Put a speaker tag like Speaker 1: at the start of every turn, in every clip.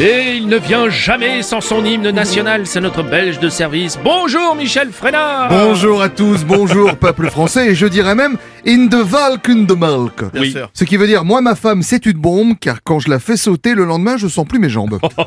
Speaker 1: Et il ne vient jamais sans son hymne national, c'est notre belge de service. Bonjour Michel Frenard
Speaker 2: Bonjour à tous, bonjour peuple français, et je dirais même in de Valk in de Malk.
Speaker 1: Oui.
Speaker 2: Ce qui veut dire, moi ma femme c'est une bombe, car quand je la fais sauter le lendemain, je sens plus mes jambes.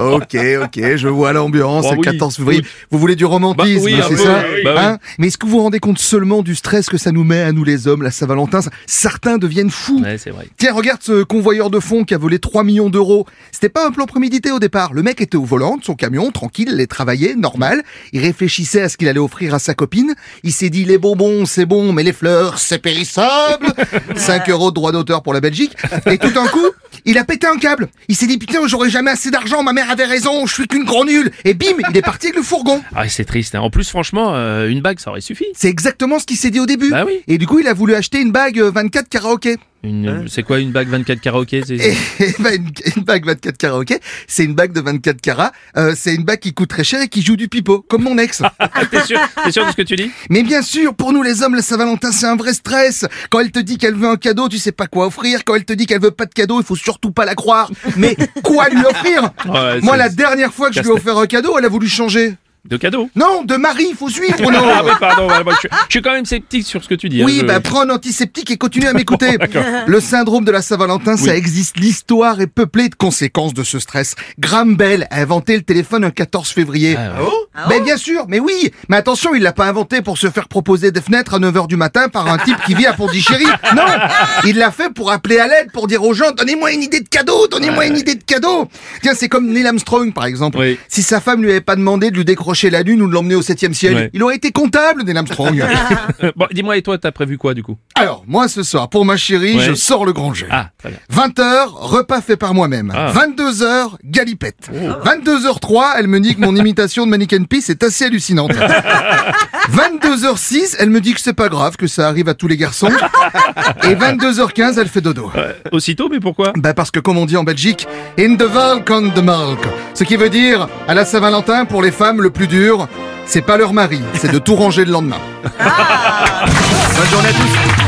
Speaker 2: ok, ok, je vois l'ambiance,
Speaker 1: Oh
Speaker 2: c'est le
Speaker 1: oui,
Speaker 2: 14 février.
Speaker 1: oui.
Speaker 2: Vous voulez du romantisme,
Speaker 1: Bah oui,
Speaker 2: c'est ça
Speaker 1: oui, oui. Bah oui.
Speaker 2: Hein Mais est-ce que vous vous rendez compte seulement du stress que ça nous met à nous les hommes, la Saint-Valentin? Certains deviennent fous.
Speaker 1: Ouais, c'est vrai.
Speaker 2: Tiens, regarde ce convoyeur de fonds qui a volé 3 millions d'euros. C'était pas un plan prémédité au départ. Le mec était au volant de son camion, tranquille, il allait travailler, normal. Il réfléchissait à ce qu'il allait offrir à sa copine. Il s'est dit, les bonbons, c'est bon, mais les fleurs, c'est périssable. 5 euros de droit d'auteur pour la Belgique. Et tout d'un coup, il a pété un câble. Il s'est dit, putain, j'aurai jamais assez d'argent, ma mère avait raison, je suis qu'une grand nulle. Et bim, il est parti avec le fourgon.
Speaker 1: Ah, c'est triste. hein. En plus, franchement, euh, une bague, ça aurait suffi.
Speaker 2: C'est exactement ce qu'il s'est dit au début.
Speaker 1: Bah oui.
Speaker 2: Et du coup, il a voulu acheter une bague euh, 24 karaoké.
Speaker 1: Une- C'est quoi une bague 24 karaoké c'est-
Speaker 2: Et, et bah, une, une bague 24 karaoké, c'est une bague de 24 carats. Euh, c'est une bague qui coûte très cher et qui joue du pipeau, comme mon ex.
Speaker 1: T'es sûr, t'es sûr de ce que tu dis?
Speaker 2: Mais bien sûr, pour nous les hommes, la Saint-Valentin, c'est un vrai stress. Quand elle te dit qu'elle veut un cadeau, tu sais pas quoi offrir. Quand elle te dit qu'elle veut pas de cadeau, il faut surtout pas la croire. Mais quoi lui offrir?
Speaker 1: Ouais,
Speaker 2: Moi, la dernière fois que je lui ai offert un cadeau, elle a voulu changer.
Speaker 1: De cadeau
Speaker 2: Non, de mari, il faut suivre, Bruno.
Speaker 1: Ah oui, pardon, je, suis- je suis quand même sceptique sur ce que tu dis. hein,
Speaker 2: Oui,
Speaker 1: je-
Speaker 2: bah prends un antiseptique et continue à m'écouter. le syndrome de la Saint-Valentin, ça existe. L'histoire est peuplée de conséquences de ce stress. Graham Bell a inventé le téléphone un 14 février.
Speaker 1: Ah ouais.
Speaker 2: Ben bien sûr, mais oui. Mais attention, il l'a pas inventé pour se faire proposer des fenêtres à 9h du matin par un type qui vit à Pondichéry. Non, il l'a fait pour appeler à l'aide, pour dire aux gens, donnez-moi une idée de cadeau, donnez-moi une idée de cadeau. Tiens, c'est comme Neil Armstrong, par exemple.
Speaker 1: Oui.
Speaker 2: Si sa femme lui avait pas demandé de lui décrocher la lune ou de l'emmener au septième ciel,
Speaker 1: Ouais.
Speaker 2: il aurait été comptable, Neil Armstrong.
Speaker 1: Bon, dis-moi, et toi, t'as prévu quoi du coup?
Speaker 2: Alors, moi ce soir, pour ma chérie, je sors le grand jeu.
Speaker 1: Ah, très bien.
Speaker 2: 20h, repas fait par moi-même.
Speaker 1: Ah.
Speaker 2: 22h, galipette. 22h03, elle me dit que mon imitation de Mannequin Peace est assez hallucinante. 22h06, elle me dit que c'est pas grave, que ça arrive à tous les garçons. Et 22h15, elle fait dodo.
Speaker 1: Euh, aussitôt, mais pourquoi?
Speaker 2: Bah parce que comme on dit en Belgique, in the Valk on the Malk. Ce qui veut dire, à la Saint-Valentin, pour les femmes, le plus dur, c'est pas leur mari, c'est de tout ranger le lendemain. Bonne journée à tous.